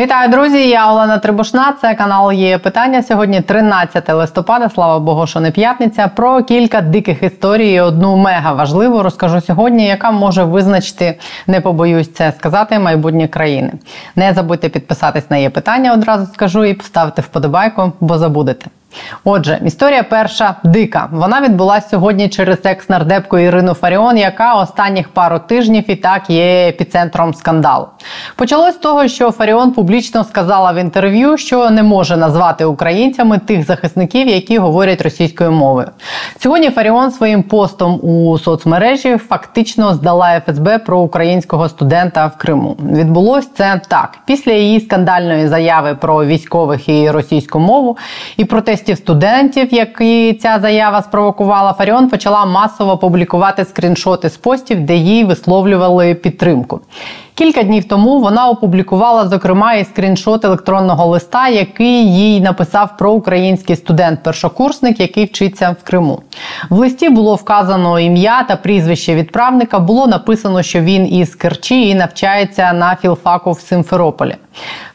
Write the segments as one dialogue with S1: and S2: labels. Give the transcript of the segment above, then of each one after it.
S1: Вітаю, друзі! Я Олена Трибушна. Це канал є питання. Сьогодні 13 листопада. Слава Богу, що не п'ятниця. Про кілька диких історій. Одну мега важливу розкажу сьогодні, яка може визначити, не побоюсь це сказати, майбутнє країни. Не забудьте підписатись на є питання. Одразу скажу і поставити вподобайку, бо забудете. Отже, історія перша дика. Вона відбулася сьогодні через екс-нардепку Ірину Фаріон, яка останніх пару тижнів і так є епіцентром скандалу. Почалось з того, що Фаріон публічно сказала в інтерв'ю, що не може назвати українцями тих захисників, які говорять російською мовою. Сьогодні Фаріон своїм постом у соцмережі фактично здала ФСБ про українського студента в Криму. Відбулось це так після її скандальної заяви про військових і російську мову і про те протестів студентів, які ця заява спровокувала, Фаріон почала масово публікувати скріншоти з постів, де їй висловлювали підтримку. Кілька днів тому вона опублікувала зокрема і скріншот електронного листа, який їй написав проукраїнський студент-першокурсник, який вчиться в Криму. В листі було вказано ім'я та прізвище відправника. Було написано, що він із Керчі і навчається на філфаку в Симферополі.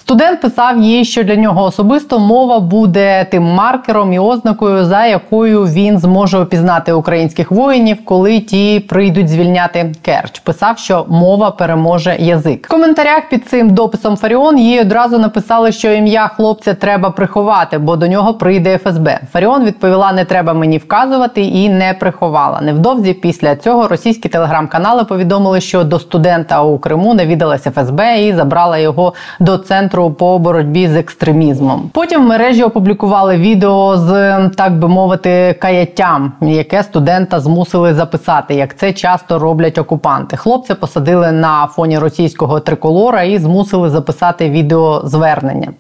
S1: Студент писав їй, що для нього особисто мова буде тим маркером і ознакою, за якою він зможе опізнати українських воїнів, коли ті прийдуть звільняти Керч. Писав, що мова переможе язик. В коментарях під цим дописом Фаріон їй одразу написали, що ім'я хлопця треба приховати, бо до нього прийде ФСБ. Фаріон відповіла: не треба мені вказувати і не приховала. Невдовзі після цього російські телеграм-канали повідомили, що до студента у Криму навідалася ФСБ і забрала його до центру центру по боротьбі з екстремізмом. Потім в мережі опублікували відео з так би мовити каяттям, яке студента змусили записати, як це часто роблять окупанти. Хлопця посадили на фоні російського триколора і змусили записати відеозвернення.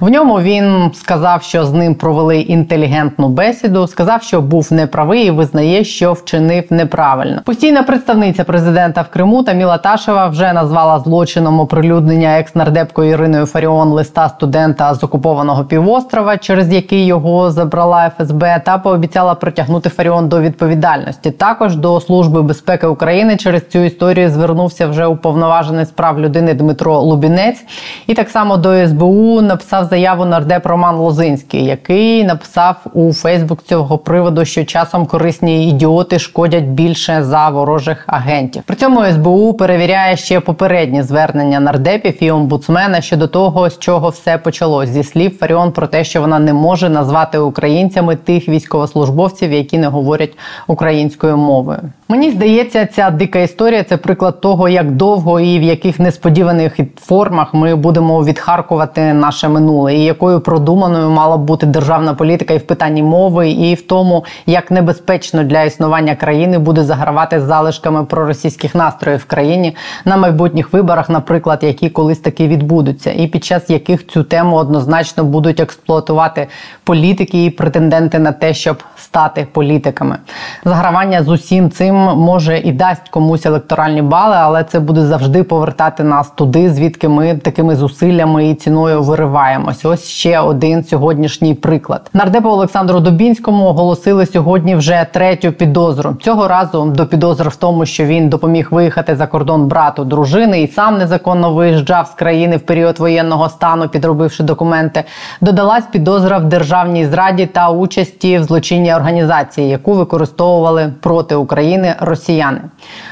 S1: В ньому він сказав, що з ним провели інтелігентну бесіду. Сказав, що був неправий і визнає, що вчинив неправильно. Постійна представниця президента в Криму Таміла Ташева вже назвала злочином оприлюднення екс-нардепкою Іриною Фарі. Фаріон листа студента з окупованого півострова, через який його забрала ФСБ, та пообіцяла притягнути Фаріон до відповідальності. Також до служби безпеки України через цю історію звернувся вже уповноважений справ людини Дмитро Лубінець, і так само до СБУ написав заяву нардеп Роман Лозинський, який написав у Фейсбук цього приводу, що часом корисні ідіоти шкодять більше за ворожих агентів. При цьому СБУ перевіряє ще попередні звернення нардепів і омбудсмена щодо того того, з чого все почалось зі слів Фаріон про те, що вона не може назвати українцями тих військовослужбовців, які не говорять українською мовою. Мені здається, ця дика історія це приклад того, як довго і в яких несподіваних формах ми будемо відхаркувати наше минуле, і якою продуманою мала б бути державна політика і в питанні мови, і в тому, як небезпечно для існування країни буде загравати залишками проросійських настроїв в країні на майбутніх виборах, наприклад, які колись таки відбудуться, і під час яких цю тему однозначно будуть експлуатувати політики і претенденти на те, щоб стати політиками. Загравання з усім цим може і дасть комусь електоральні бали, але це буде завжди повертати нас туди, звідки ми такими зусиллями і ціною вириваємось. Ось ще один сьогоднішній приклад. Нардепу Олександру Дубінському оголосили сьогодні вже третю підозру. Цього разу до підозри в тому, що він допоміг виїхати за кордон брату дружини і сам незаконно виїжджав з країни в період воєнного стану, підробивши документи. Додалась підозра в державній зраді та участі в злочинній організації, яку використовували проти України росіяни.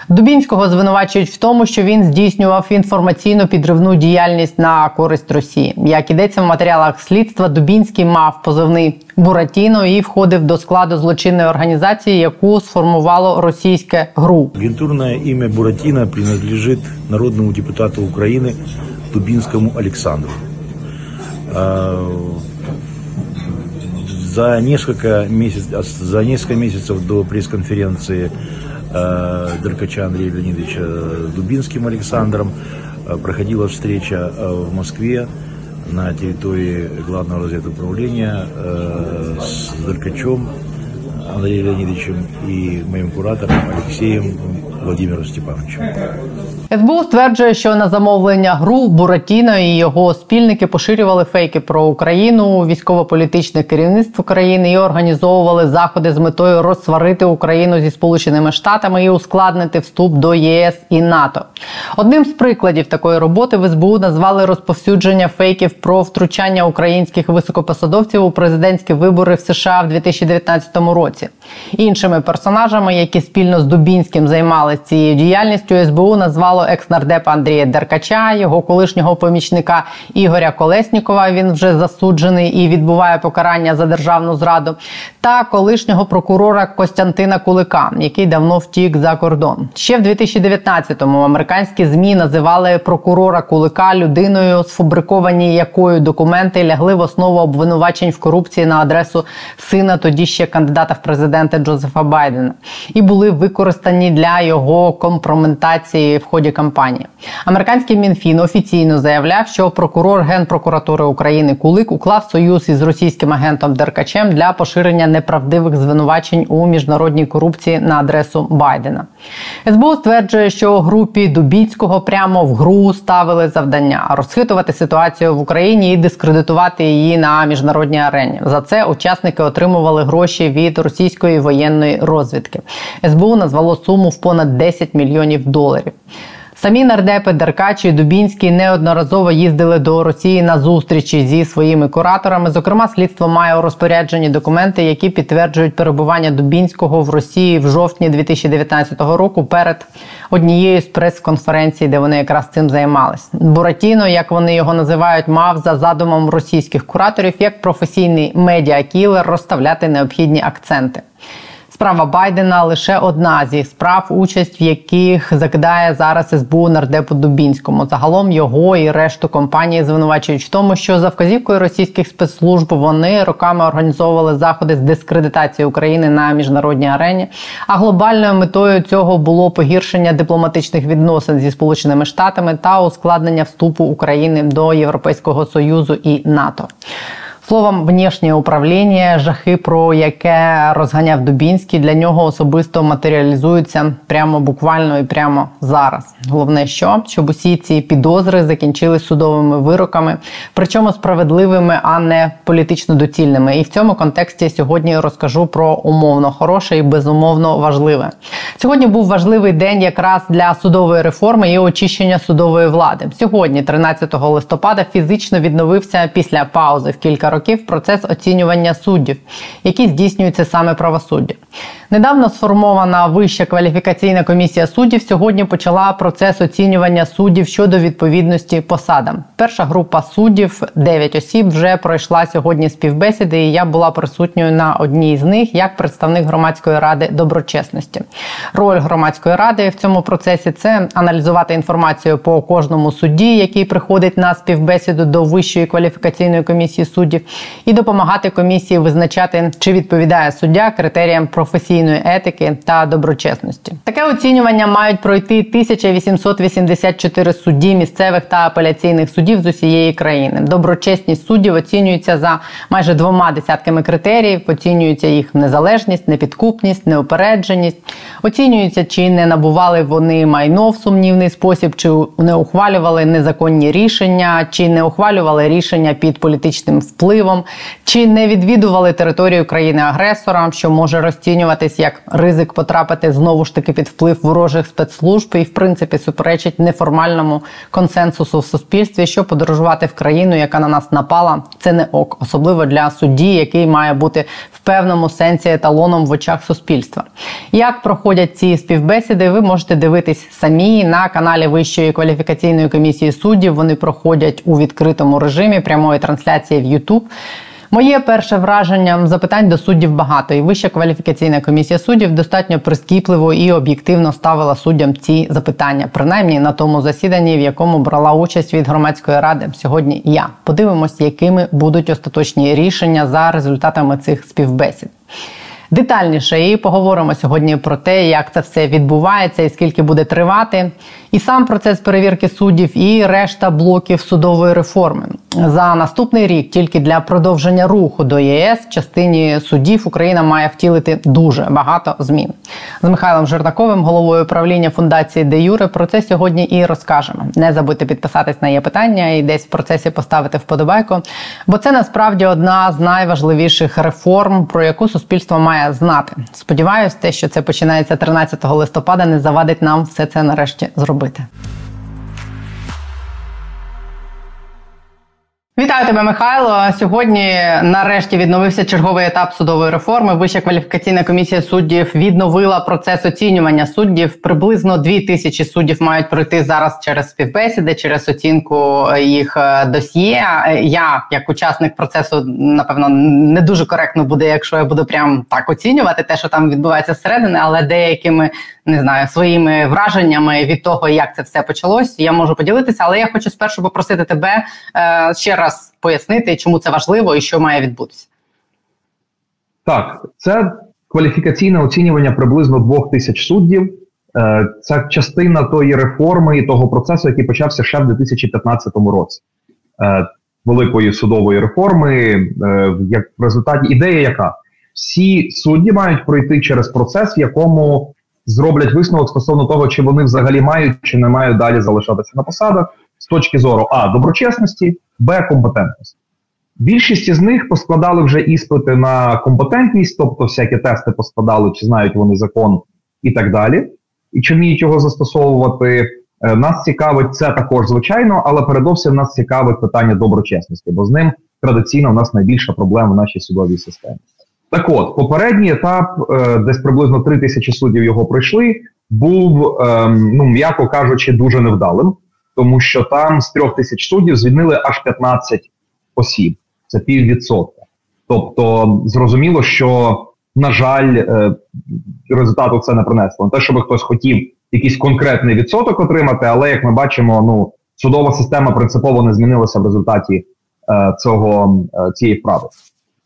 S1: Дубінського звинувачують в тому, що він здійснював інформаційно підривну діяльність на користь Росії. Як ідеться в матеріалах слідства, Дубінський мав позивний Буратіно і входив до складу злочинної організації, яку сформувало російське ГРУ.
S2: Агентурне ім'я Буратіно принадлежить народному депутату України Дубінському Олександру. За несколько месяцев, за несколько месяцев до пресс-конференции э, Деркача Андрея Леонидовича Дубинским Александром э, проходила встреча э, в Москве на территории главного разведуправления э, с Деркачем Андреем Леонидовичем и моим куратором Алексеем Владимиру Степановичу.
S1: СБУ стверджує, що на замовлення гру Буратіно і його спільники поширювали фейки про Україну, військово-політичне керівництво країни і організовували заходи з метою розсварити Україну зі Сполученими Штатами і ускладнити вступ до ЄС і НАТО. Одним з прикладів такої роботи в СБУ назвали розповсюдження фейків про втручання українських високопосадовців у президентські вибори в США в 2019 році. Іншими персонажами, які спільно з Дубінським займалися цією діяльністю, СБУ назвало екс-нардепа Андрія Деркача, його колишнього помічника Ігоря Колеснікова. Він вже засуджений і відбуває покарання за державну зраду, та колишнього прокурора Костянтина Кулика, який давно втік за кордон. Ще в 2019-му американські змі називали прокурора Кулика людиною, сфабриковані якою документи лягли в основу обвинувачень в корупції на адресу сина тоді ще кандидата в президенти Джозефа Байдена, і були використані для його компроментації в ході кампанії. Американський мінфін офіційно заявляв, що прокурор генпрокуратури України Кулик уклав союз із російським агентом Деркачем для поширення неправдивих звинувачень у міжнародній корупції на адресу Байдена. СБУ стверджує, що групі Дубіцького прямо в гру ставили завдання розхитувати ситуацію в Україні і дискредитувати її на міжнародній арені. За це учасники отримували гроші від російської воєнної розвідки. СБУ назвало суму в понад 10 мільйонів доларів. Самі нардепи Деркач і Дубінський неодноразово їздили до Росії на зустрічі зі своїми кураторами. Зокрема, слідство має у розпорядженні документи, які підтверджують перебування Дубінського в Росії в жовтні 2019 року перед однією з прес-конференцій, де вони якраз цим займались. Буратіно, як вони його називають, мав за задумом російських кураторів як професійний медіакілер розставляти необхідні акценти. Справа Байдена лише одна зі справ, участь в яких закидає зараз СБУ нардепу Дубінському. Загалом його і решту компанії звинувачують в тому, що за вказівкою російських спецслужб вони роками організовували заходи з дискредитації України на міжнародній арені. А глобальною метою цього було погіршення дипломатичних відносин зі Сполученими Штатами та ускладнення вступу України до Європейського союзу і НАТО. Словом, внішнє управління, жахи, про яке розганяв Дубінський, для нього особисто матеріалізуються прямо буквально і прямо зараз. Головне, що щоб усі ці підозри закінчились судовими вироками, причому справедливими, а не політично доцільними. І в цьому контексті сьогодні розкажу про умовно хороше і безумовно важливе. Сьогодні був важливий день якраз для судової реформи і очищення судової влади. Сьогодні, 13 листопада, фізично відновився після паузи в кілька років процес оцінювання суддів, які здійснюються саме правосуддя. Недавно сформована вища кваліфікаційна комісія суддів сьогодні почала процес оцінювання суддів щодо відповідності посадам. Перша група суддів, 9 осіб, вже пройшла сьогодні співбесіди, і я була присутньою на одній з них як представник громадської ради доброчесності. Роль громадської ради в цьому процесі це аналізувати інформацію по кожному судді, який приходить на співбесіду до вищої кваліфікаційної комісії суддів, і допомагати комісії визначати, чи відповідає суддя критеріям професійної етики та доброчесності. Таке оцінювання мають пройти 1884 судді місцевих та апеляційних судів з усієї країни. Доброчесність суддів оцінюється за майже двома десятками критеріїв. Оцінюється їх незалежність, непідкупність, неупередженість. Оцінюється, чи не набували вони майно в сумнівний спосіб, чи не ухвалювали незаконні рішення, чи не ухвалювали рішення під політичним впливом, чи не відвідували територію країни-агресора, що може розцінюватись як ризик потрапити знову ж таки під вплив ворожих спецслужб і, в принципі, суперечить неформальному консенсусу в суспільстві, що подорожувати в країну, яка на нас напала, це не ок, особливо для судді, який має бути в певному сенсі еталоном в очах суспільства. Як проходять ці співбесіди, ви можете дивитись самі на каналі Вищої кваліфікаційної комісії суддів. Вони проходять у відкритому режимі прямої трансляції в YouTube. Моє перше враження запитань до суддів багато, і вища кваліфікаційна комісія суддів достатньо прискіпливо і об'єктивно ставила суддям ці запитання, принаймні на тому засіданні, в якому брала участь від громадської ради сьогодні. Я подивимось, якими будуть остаточні рішення за результатами цих співбесід. Детальніше і поговоримо сьогодні про те, як це все відбувається і скільки буде тривати, і сам процес перевірки суддів, і решта блоків судової реформи. За наступний рік тільки для продовження руху до ЄС в частині судів Україна має втілити дуже багато змін. З Михайлом Жернаковим, головою правління фундації Де Юре, про це сьогодні і розкажемо. Не забудьте підписатись на є питання і десь в процесі поставити вподобайку, бо це насправді одна з найважливіших реформ, про яку суспільство має знати. Сподіваюсь, те, що це починається 13 листопада, не завадить нам все це нарешті зробити. Вітаю тебе, Михайло. Сьогодні нарешті відновився черговий етап судової реформи. Вища кваліфікаційна комісія суддів відновила процес оцінювання суддів. Приблизно дві тисячі суддів мають пройти зараз через співбесіди, через оцінку їх е, досьє. Я, як учасник процесу, напевно, не дуже коректно буде, якщо я буду прям так оцінювати те, що там відбувається зсередини, але деякими не знаю своїми враженнями від того, як це все почалось, я можу поділитися. Але я хочу спершу попросити тебе е, ще раз пояснити, чому це важливо і що має відбутися.
S3: Так, це кваліфікаційне оцінювання приблизно двох тисяч суддів. Е, це частина тої реформи і того процесу, який почався ще в 2015 році. Е, великої судової реформи, е, як в результаті ідея, яка всі судді мають пройти через процес, в якому зроблять висновок стосовно того, чи вони взагалі мають чи не мають далі залишатися на посадах з точки зору а доброчесності, б компетентності. Більшість із них поскладали вже іспити на компетентність, тобто всякі тести поскладали, чи знають вони закон і так далі, і чи вміють його застосовувати. Е, нас цікавить це також звичайно, але передовсім нас цікавить питання доброчесності, бо з ним традиційно у нас найбільша проблема в нашій судовій системі. Так от, попередній етап, е, десь приблизно 3 тисячі суддів його пройшли, був, е, ну м'яко кажучи, дуже невдалим, тому що там з трьох тисяч суддів звільнили аж 15 осіб. Це піввідсотка. Тобто, зрозуміло, що, на жаль, е, результату це не принесло. Не те, щоб хтось хотів якийсь конкретний відсоток отримати, але як ми бачимо, ну судова система принципово не змінилася в результаті е, цього цієї вправи.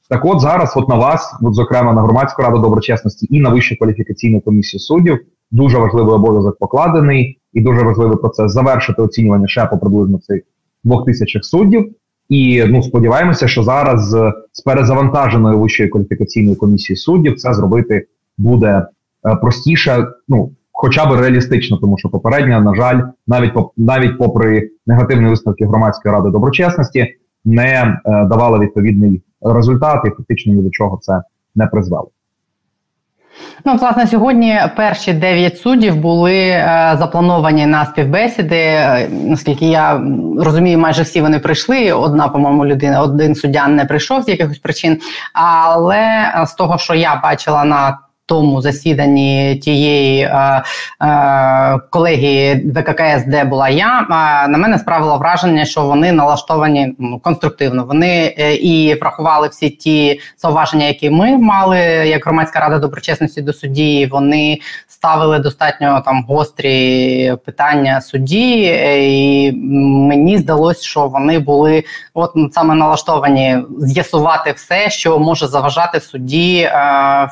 S3: Так, от зараз, от на вас, от зокрема на громадську раду доброчесності і на вищу кваліфікаційну комісію суддів, дуже важливий обов'язок покладений, і дуже важливий процес завершити оцінювання ще по приблизно цих двох тисячах суддів. І ну сподіваємося, що зараз з перезавантаженою вищою кваліфікаційною комісією суддів це зробити буде е, простіше, ну хоча б реалістично, тому що попередня, на жаль, навіть навіть попри негативні висновки громадської ради доброчесності, не е, давала відповідний результат, і фактично ні до чого це не призвело.
S1: Ну, власне, сьогодні перші дев'ять суддів були е, заплановані на співбесіди. Е, наскільки я розумію, майже всі вони прийшли. Одна, по-моєму, людина, один суддя не прийшов з якихось причин. Але з того, що я бачила на тому засіданні тієї е, е, колегії ВККС, де була я, е, на мене справило враження, що вони налаштовані ну, конструктивно. Вони е, і врахували всі ті зауваження, які ми мали, як громадська рада доброчесності до судді. Вони ставили достатньо там гострі питання судді, е, і мені здалося, що вони були от саме налаштовані з'ясувати все, що може заважати судді. Е,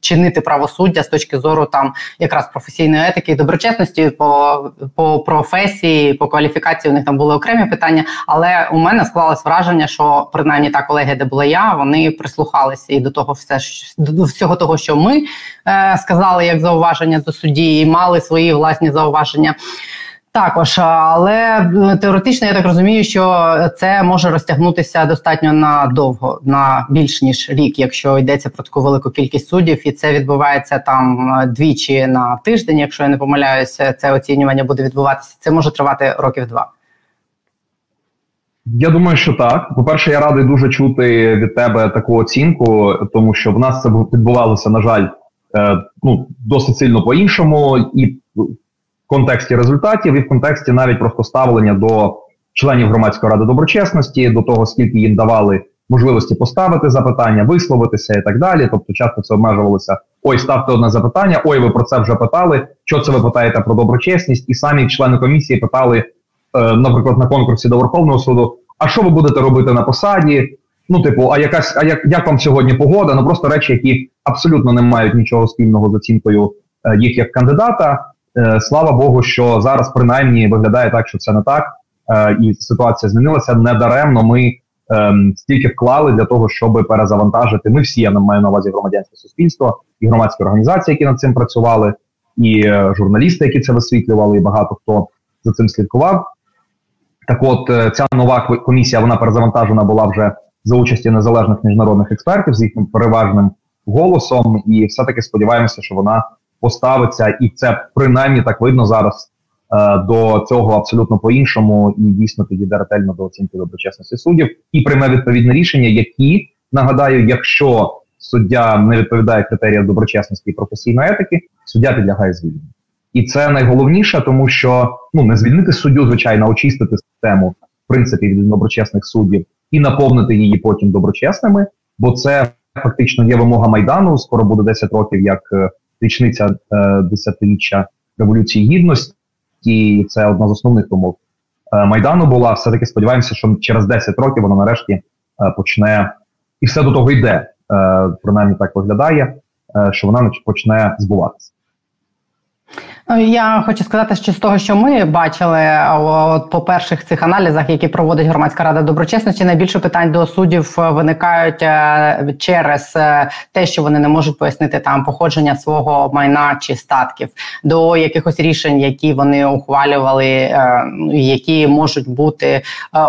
S1: чинити правосуддя з точки зору там якраз професійної етики і доброчесності по по професії, по кваліфікації у них там були окремі питання. Але у мене склалось враження, що принаймні та колеги, де була я, вони прислухалися і до того, все до всього того, що ми е, сказали, як зауваження до судді, і мали свої власні зауваження. Також, але е, теоретично я так розумію, що це може розтягнутися достатньо надовго, на більш ніж рік, якщо йдеться про таку велику кількість суддів, і це відбувається там е, двічі на тиждень. Якщо я не помиляюся, це оцінювання буде відбуватися. Це може тривати років два.
S3: Я думаю, що так. По перше, я радий дуже чути від тебе таку оцінку, тому що в нас це відбувалося, на жаль, е, ну досить сильно по іншому і контексті результатів і в контексті навіть просто ставлення до членів громадської ради доброчесності, до того скільки їм давали можливості поставити запитання, висловитися і так далі. Тобто, часто це обмежувалося: ой, ставте одне запитання, ой, ви про це вже питали. Що це ви питаєте про доброчесність? І самі члени комісії питали, е, наприклад, на конкурсі до Верховного суду. А що ви будете робити на посаді? Ну, типу, а якась, а як як вам сьогодні погода? Ну просто речі, які абсолютно не мають нічого спільного з оцінкою е, їх як кандидата. Е, слава Богу, що зараз принаймні виглядає так, що це не так. е, і ситуація змінилася недаремно. Ми ем, стільки вклали для того, щоб перезавантажити. Ми всі я маю на увазі громадянське суспільство і громадські організації, які над цим працювали, і е, журналісти, які це висвітлювали, і багато хто за цим слідкував. Так, от ця нова комісія вона перезавантажена була вже за участі незалежних міжнародних експертів з їхнім переважним голосом, і все таки сподіваємося, що вона поставиться, і це принаймні так видно зараз е, до цього абсолютно по-іншому, і дійсно підійде ретельно до оцінки доброчесності суддів і прийме відповідне рішення, які нагадаю, якщо суддя не відповідає критеріям доброчесності і професійної етики, суддя підлягає звільненню. І це найголовніше, тому що ну не звільнити суддю, звичайно, очистити систему в принципі від доброчесних суддів і наповнити її потім доброчесними, бо це фактично є вимога майдану. Скоро буде 10 років як е, річниця е, десятиріччя революції гідності, і це одна з основних вимог е, майдану. Була все таки сподіваємося, що через 10 років вона нарешті е, почне і все до того йде. Принаймні так виглядає, що вона почне збуватися.
S1: Я хочу сказати, що з того, що ми бачили, от по перших цих аналізах, які проводить громадська рада доброчесності, найбільше питань до суддів виникають е, через е, те, що вони не можуть пояснити там походження свого майна чи статків, до якихось рішень, які вони ухвалювали, е, які можуть бути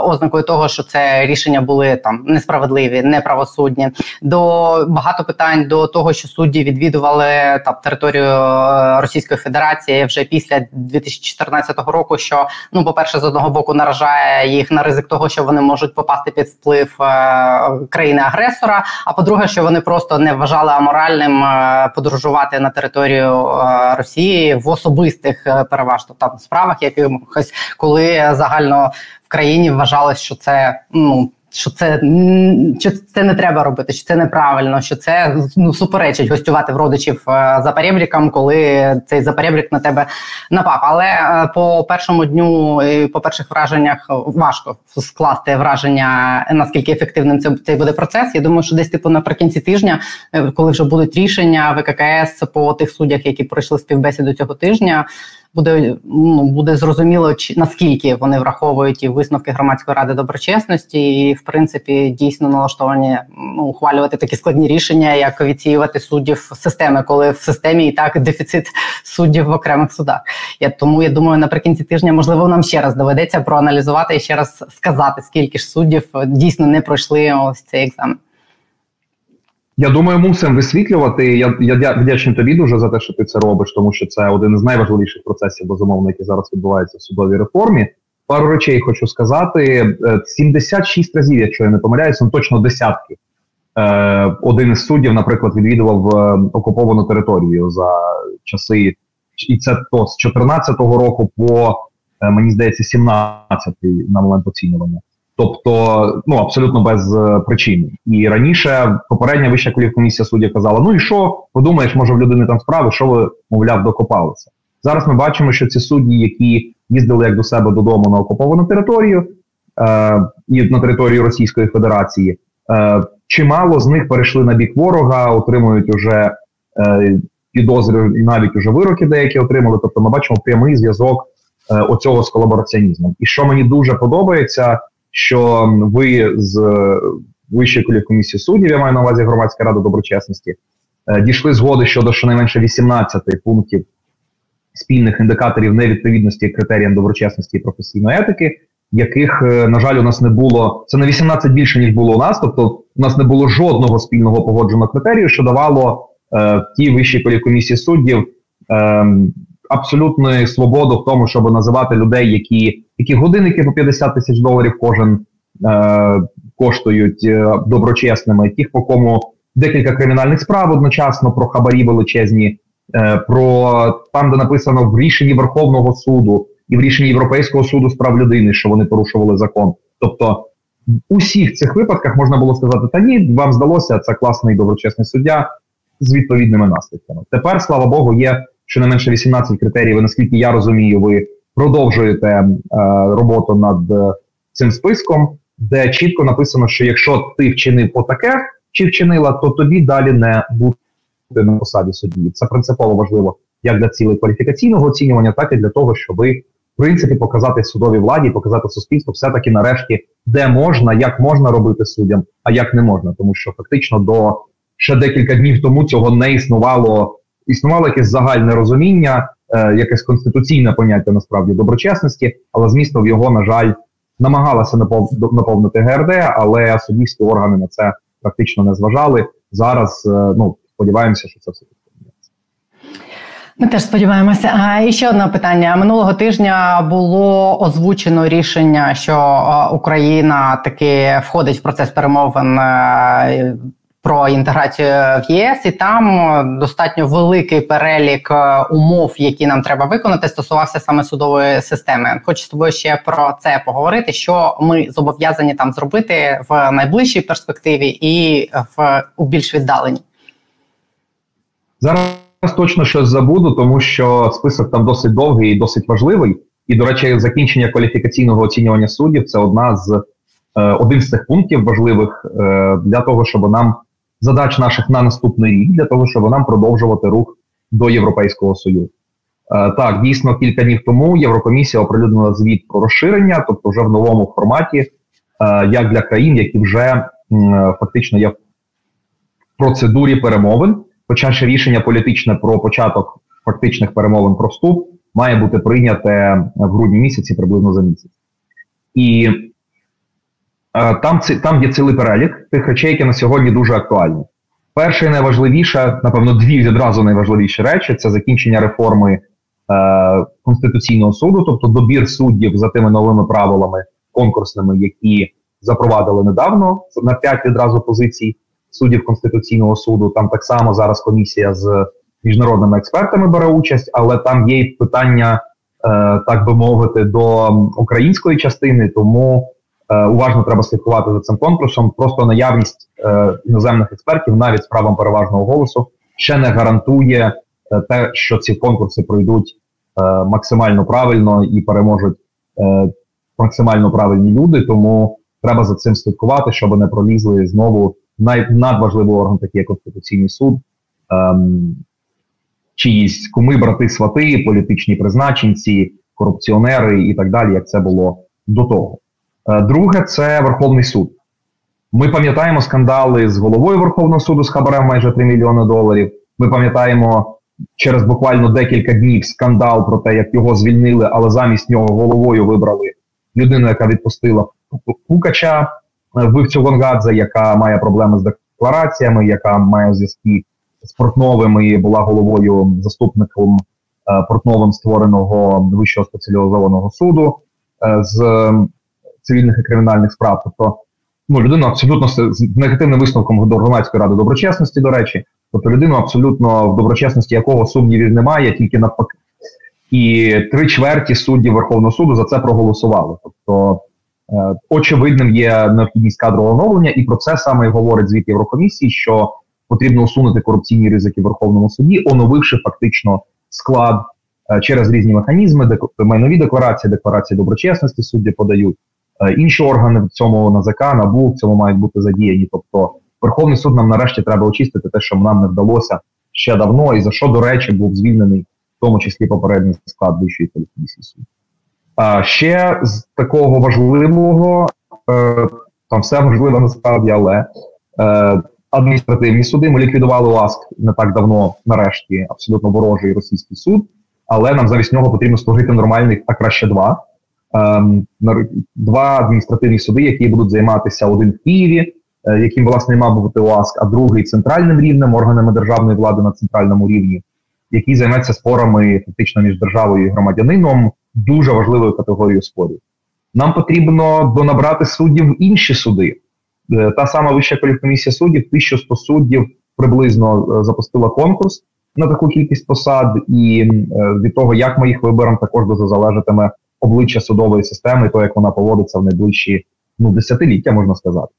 S1: ознакою того, що це рішення були там несправедливі, неправосудні. До багато питань до того, що судді відвідували там територію Російської Федерації ситуація вже після 2014 року, що ну, по перше, з одного боку наражає їх на ризик того, що вони можуть попасти під вплив е, країни-агресора. А по-друге, що вони просто не вважали аморальним е, подорожувати на територію е, Росії в особистих переважно там справах, якихось коли загально в країні вважалось, що це ну що це що це не треба робити, що це неправильно, що це ну суперечить гостювати в родичів е, за перебріком, коли цей запорєбрік на тебе напав. Але е, по першому дню і по перших враженнях важко скласти враження, наскільки ефективним це цей буде процес. Я думаю, що десь типу наприкінці тижня, е, коли вже будуть рішення ВККС по тих суддях, які пройшли співбесіду цього тижня буде ну буде зрозуміло, чи наскільки вони враховують і висновки громадської ради доброчесності, і в принципі дійсно налаштовані ну, ухвалювати такі складні рішення, як відсіювати суддів системи, коли в системі і так дефіцит суддів в окремих судах. Я тому я думаю, наприкінці тижня можливо нам ще раз доведеться проаналізувати і ще раз сказати, скільки ж суддів дійсно не пройшли ось цей екзамен.
S3: Я думаю, мусимо висвітлювати. Я я вдячний тобі дуже за те, що ти це робиш, тому що це один із найважливіших процесів, безумовно, які зараз відбуваються в судовій реформі. Пару речей хочу сказати: 76 е, разів, якщо я не помиляюся, ну точно десятки. Е, один із суддів, наприклад, відвідував е, окуповану територію за часи, і це то з 14-го року по мені здається, 17-й на момент оцінювання тобто ну абсолютно без е, причини. І раніше попередня вища комісія суддів казала: ну і що, подумаєш, може в людини там справи, що ви, мовляв, докопалися. Зараз ми бачимо, що ці судді, які їздили як до себе додому на окуповану територію е, і на територію Російської Федерації, е, чимало з них перейшли на бік ворога, отримують уже е, підозри і навіть уже вироки деякі отримали. Тобто, ми бачимо прямий зв'язок е, оцього з колабораціонізмом. І що мені дуже подобається що ви з е, Вищої комісії суддів, я маю на увазі громадська рада доброчесності, е, дійшли згоди щодо щонайменше 18 пунктів спільних індикаторів невідповідності критеріям доброчесності і професійної етики, яких, е, на жаль, у нас не було. Це на 18 більше ніж було у нас. Тобто, у нас не було жодного спільного погодженого критерію, що давало е, тій вищій комісії суддів. Е, абсолютну свободу в тому, щоб називати людей, які які годинники по 50 тисяч доларів кожен е, коштують е, доброчесними, тих, по кому декілька кримінальних справ одночасно про хабарі величезні, е, про там, де написано в рішенні Верховного суду і в рішенні Європейського суду з прав людини, що вони порушували закон. Тобто в усіх цих випадках можна було сказати, та ні, вам здалося, це класний доброчесний суддя з відповідними наслідками. Тепер, слава Богу, є щонайменше 18 критеріїв. і Наскільки я розумію, ви продовжуєте е, роботу над е, цим списком, де чітко написано, що якщо ти вчинив отаке чи вчинила, то тобі далі не бути на посаді судді. Це принципово важливо як для цілей кваліфікаційного оцінювання, так і для того, щоб принципі показати судовій владі, показати суспільству, все таки нарешті, де можна, як можна робити суддям, а як не можна, тому що фактично до ще декілька днів тому цього не існувало. Існувало якесь загальне розуміння, е, якесь конституційне поняття насправді доброчесності, але змістов його, на жаль, намагалася наповнити ГРД, але суддівські органи на це практично не зважали. Зараз е, ну сподіваємося, що це все
S1: ми теж сподіваємося. А і ще одне питання минулого тижня було озвучено рішення, що Україна таки входить в процес перемовин е, про інтеграцію в ЄС, і там достатньо великий перелік е, умов, які нам треба виконати, стосувався саме судової системи. Хочу з тобою ще про це поговорити. Що ми зобов'язані там зробити в найближчій перспективі і в у більш віддаленій
S3: зараз. Точно щось забуду, тому що список там досить довгий і досить важливий. І, до речі, закінчення кваліфікаційного оцінювання суддів це одна з е, один з цих пунктів важливих е, для того, щоб нам задач наших на наступний рік, для того, щоб нам продовжувати рух до Європейського Союзу. Е, так, дійсно, кілька днів тому Єврокомісія оприлюднила звіт про розширення, тобто вже в новому форматі, е, як для країн, які вже фактично є в процедурі перемовин. Хоча ще рішення політичне про початок фактичних перемовин про вступ має бути прийняте в грудні місяці, приблизно за місяць. І там там є цілий перелік тих речей, які на сьогодні дуже актуальні. Перше і найважливіше, напевно, дві відразу найважливіші речі це закінчення реформи е, Конституційного суду, тобто добір суддів за тими новими правилами конкурсними, які запровадили недавно на п'ять відразу позицій суддів Конституційного суду. Там так само зараз комісія з міжнародними експертами бере участь, але там є питання, е, так би мовити, до української частини, тому е, уважно треба слідкувати за цим конкурсом. Просто наявність е, іноземних експертів, навіть з правом переважного голосу, ще не гарантує е, те, що ці конкурси пройдуть е, максимально правильно і переможуть е, максимально правильні люди. Тому треба за цим слідкувати, щоб не пролізли знову надважливий орган, такий як Конституційний суд, ем, чиїсь куми, брати, свати, політичні призначенці, корупціонери і так далі, як це було до того. Е, друге, це Верховний суд. Ми пам'ятаємо скандали з головою Верховного суду з хабарем майже 3 мільйони доларів. Ми пам'ятаємо через буквально декілька днів скандал про те, як його звільнили, але замість нього головою вибрали людину, яка відпустила Пукача. Е, вбивцю Гонгадзе, яка має проблеми з деклараціями, яка має зв'язки з Портновим і була головою заступником е, Портновим створеного вищого спеціалізованого суду з цивільних і кримінальних справ. Тобто ну, людина абсолютно з негативним висновком до громадської ради доброчесності, до речі, тобто людину абсолютно в доброчесності якого сумнівів немає, тільки навпаки. І три чверті суддів Верховного суду за це проголосували. Тобто Е, очевидним є необхідність кадрового оновлення, і про це саме і говорить звіт Єврокомісії, що потрібно усунути корупційні ризики в Верховному суді, оновивши фактично склад е, через різні механізми, майнові декларації, декларації доброчесності судді подають. Е, інші органи в цьому НАЗК, НАБУ в цьому мають бути задіяні. Тобто Верховний суд нам нарешті треба очистити те, що нам не вдалося ще давно, і за що, до речі, був звільнений в тому числі попередній склад Вищої комісії суду. А ще з такого важливого, е, там все можливо насправді, але е, адміністративні суди ми ліквідували ЛАСК не так давно, нарешті, абсолютно ворожий російський суд, але нам замість нього потрібно створити нормальних, а краще два. Е, два адміністративні суди, які будуть займатися один в Києві, е, яким власне мав бути ЛАСК, а другий центральним рівнем, органами державної влади на центральному рівні, який займеться спорами фактично між державою і громадянином дуже важливою категорією спорів. Нам потрібно донабрати суддів інші суди. Е, та сама вища кваліфкомісія суддів, 1100 суддів приблизно е, запустила конкурс на таку кількість посад, і від того, як ми їх виберемо, також дуже залежатиме обличчя судової системи, то як вона поводиться в найближчі ну, десятиліття, можна сказати.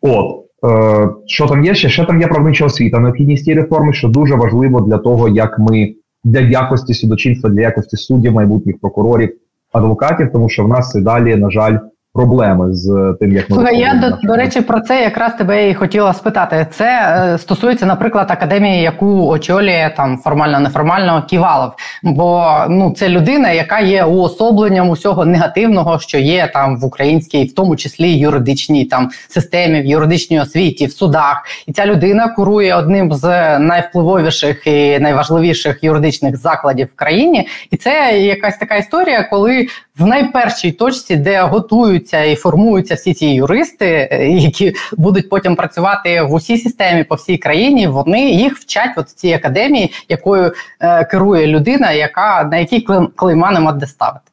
S3: От е, що там є ще? Ще там є правнича освіта, необхідність цієї реформи, що дуже важливо для того, як ми для якості судочинства, для якості суддів, майбутніх прокурорів, адвокатів, тому що в нас і далі, на жаль, проблеми з тим, як ми
S1: Слухай, я до, до речі про це якраз тебе і хотіла спитати. Це е, стосується, наприклад, академії, яку очолює там формально неформально Ківалов. Бо ну це людина, яка є уособленням усього негативного, що є там в українській, в тому числі юридичній там системі, в юридичній освіті, в судах. І ця людина курує одним з найвпливовіших і найважливіших юридичних закладів в країні. І це якась така історія, коли в найпершій точці, де готуються і формуються всі ці юристи, е, які будуть потім працювати в усій системі по всій країні, вони їх вчать от в цій академії, якою е, керує людина, яка на якій клейма нема де ставити.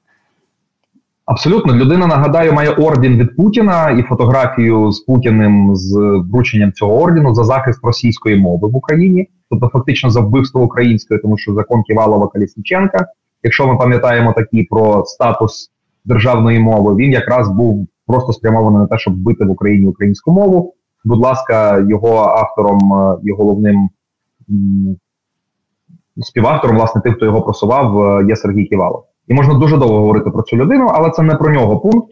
S3: Абсолютно, людина нагадаю, має орден від Путіна і фотографію з Путіним з врученням цього ордену за захист російської мови в Україні, тобто фактично за вбивство української, тому що закон Ківалова Калісніченка якщо ми пам'ятаємо такі про статус державної мови, він якраз був просто спрямований на те, щоб вбити в Україні українську мову. Будь ласка, його автором е, і головним співавтором, власне, тим, хто його просував, е, є Сергій Ківалов. І можна дуже довго говорити про цю людину, але це не про нього пункт.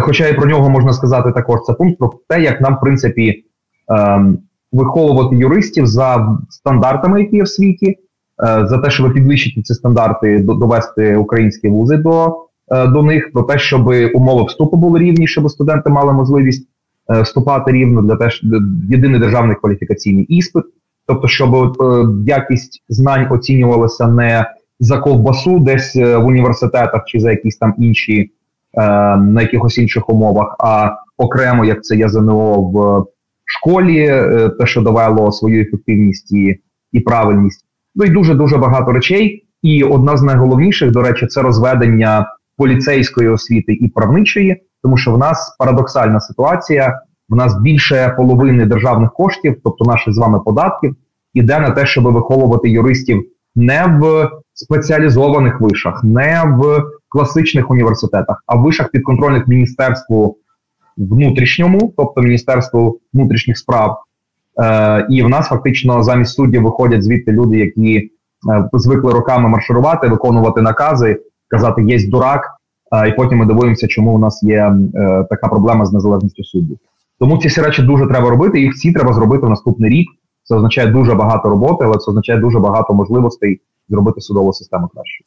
S3: Хоча і про нього можна сказати також це пункт про те, як нам, в принципі, ем, виховувати юристів за стандартами, які є в світі, Е, за те, щоб підвищити ці стандарти, довести українські вузи до до них, про те, щоб умови вступу були рівні, щоб студенти мали можливість е, вступати рівно для теж єдиний державний кваліфікаційний іспит, тобто, щоб якість знань оцінювалася не за ковбасу, десь в університетах чи за якісь там інші на якихось інших умовах, а окремо як це є ЗНО в школі, те, що довело свою ефективність і, і правильність. Ну і дуже дуже багато речей. І одна з найголовніших, до речі, це розведення поліцейської освіти і правничої, тому що в нас парадоксальна ситуація. В нас більше половини державних коштів, тобто наших з вами податків, іде на те, щоб виховувати юристів не в спеціалізованих вишах, не в класичних університетах, а в вишах підконтрольних міністерству внутрішньому, тобто Міністерству внутрішніх справ, Е, І в нас фактично замість суддів виходять звідти люди, які е, звикли роками марширувати, виконувати накази, казати єсть дурак. Е, і потім ми дивуємося, чому у нас є е, така проблема з незалежністю суддів. Тому ці всі речі дуже треба робити. Їх всі треба зробити в наступний рік. Це означає дуже багато роботи, але це означає дуже багато можливостей зробити судову систему краще.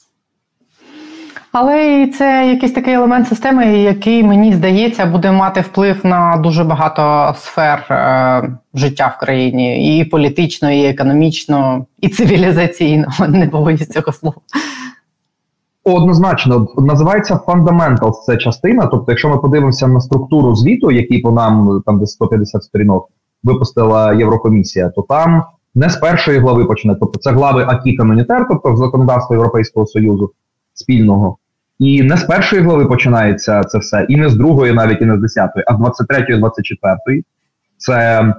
S1: Але це якийсь такий елемент системи, який мені здається буде мати вплив на дуже багато сфер е, життя в країні, і політично, і економічно, і цивілізаційно. Не боюсь цього слова.
S3: Однозначно називається Fundamentals Це частина. Тобто, якщо ми подивимося на структуру звіту, який по нам там десь 150 сторінок випустила Єврокомісія, то там не з першої глави почне. Тобто це глави АКІ комунітер, тобто законодавство Європейського союзу спільного. І не з першої глави починається це все, і не з другої, навіть і не з десятої, а з 23-ї, 24-ї. Це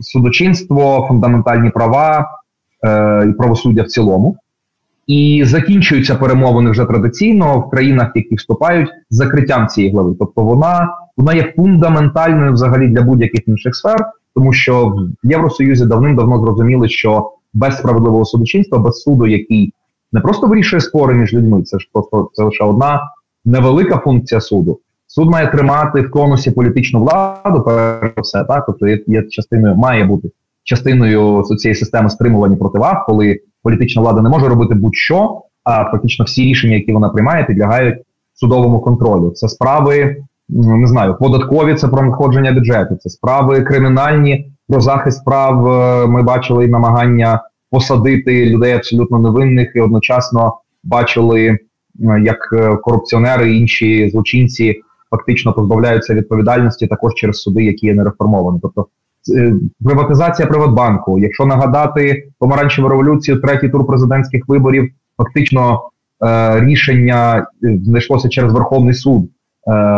S3: судочинство, фундаментальні права е, і правосуддя в цілому. І закінчуються перемовини вже традиційно в країнах, які вступають з закриттям цієї глави. Тобто вона вона є фундаментальною взагалі для будь-яких інших сфер, тому що в Євросоюзі давним-давно зрозуміли, що без справедливого судочинства, без суду, який не просто вирішує спори між людьми, це ж просто це лише одна невелика функція суду. Суд має тримати в конусі політичну владу, перш все, так тобто є, є частиною, має бути частиною цієї системи стримування противаг, коли політична влада не може робити будь-що, а фактично всі рішення, які вона приймає, підлягають судовому контролю. Це справи не знаю, податкові це про надходження бюджету, це справи кримінальні про захист прав. Е, ми бачили намагання посадити людей абсолютно невинних і одночасно бачили, як е, корупціонери і інші злочинці фактично позбавляються відповідальності також через суди, які є нереформовані. Тобто е, приватизація Приватбанку, якщо нагадати помаранчеву революцію, третій тур президентських виборів, фактично рішення знайшлося через Верховний суд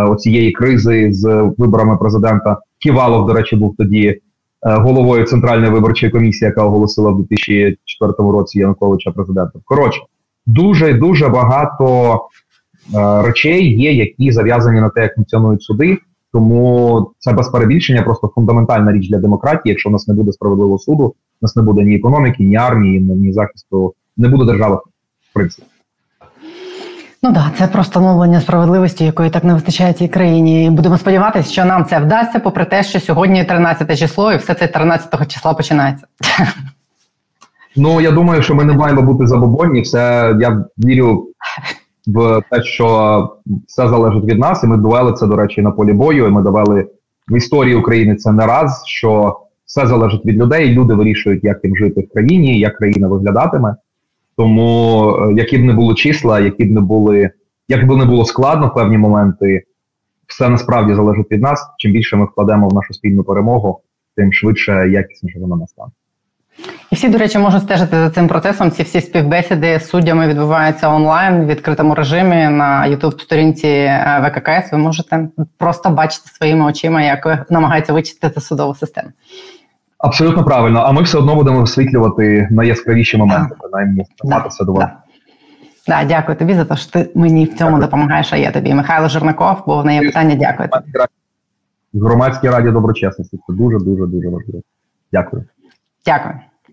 S3: оцієї кризи з виборами президента. Ківалов, до речі, був тоді Е, головою центральної виборчої комісії, яка оголосила в 2004 році Януковича президентом. Коротше, дуже дуже багато е, речей є, які зав'язані на те, як функціонують суди. Тому це без перебільшення, просто фундаментальна річ для демократії. Якщо у нас не буде справедливого суду, у нас не буде ні економіки, ні армії, ні захисту, не буде держави в принципі.
S1: Ну да, це про встановлення справедливості, якої так не вистачає цій країні. І Будемо сподіватися, що нам це вдасться, попри те, що сьогодні 13 число, і все це 13 числа починається.
S3: Ну я думаю, що ми не маємо бути забобонні. Все я вірю в те, що все залежить від нас, і ми довели це, до речі, на полі бою. і Ми довели в історії України це не раз, що все залежить від людей. Люди вирішують, як їм жити в країні, як країна виглядатиме. Тому е, які б не були числа, які б не були, як би не було складно в певні моменти, все насправді залежить від нас. Чим більше ми вкладемо в нашу спільну перемогу, тим швидше якісніше вона настане.
S1: І всі, до речі, можуть стежити за цим процесом. Ці всі співбесіди з суддями відбуваються онлайн в відкритому режимі на youtube сторінці е, ВККС. Ви можете просто бачити своїми очима, як намагаються вичистити судову систему.
S3: Абсолютно правильно. А ми все одно будемо висвітлювати найяскравіші моменти, принаймні
S1: ставатися до вас. Да, дякую тобі за те, що ти мені в цьому дякую. допомагаєш. А я тобі. Михайло Жернаков, бо в неї питання. Дякую. тобі.
S3: В громадській раді доброчесності. Це дуже дуже дуже важливо. Дякую.
S1: Дякую.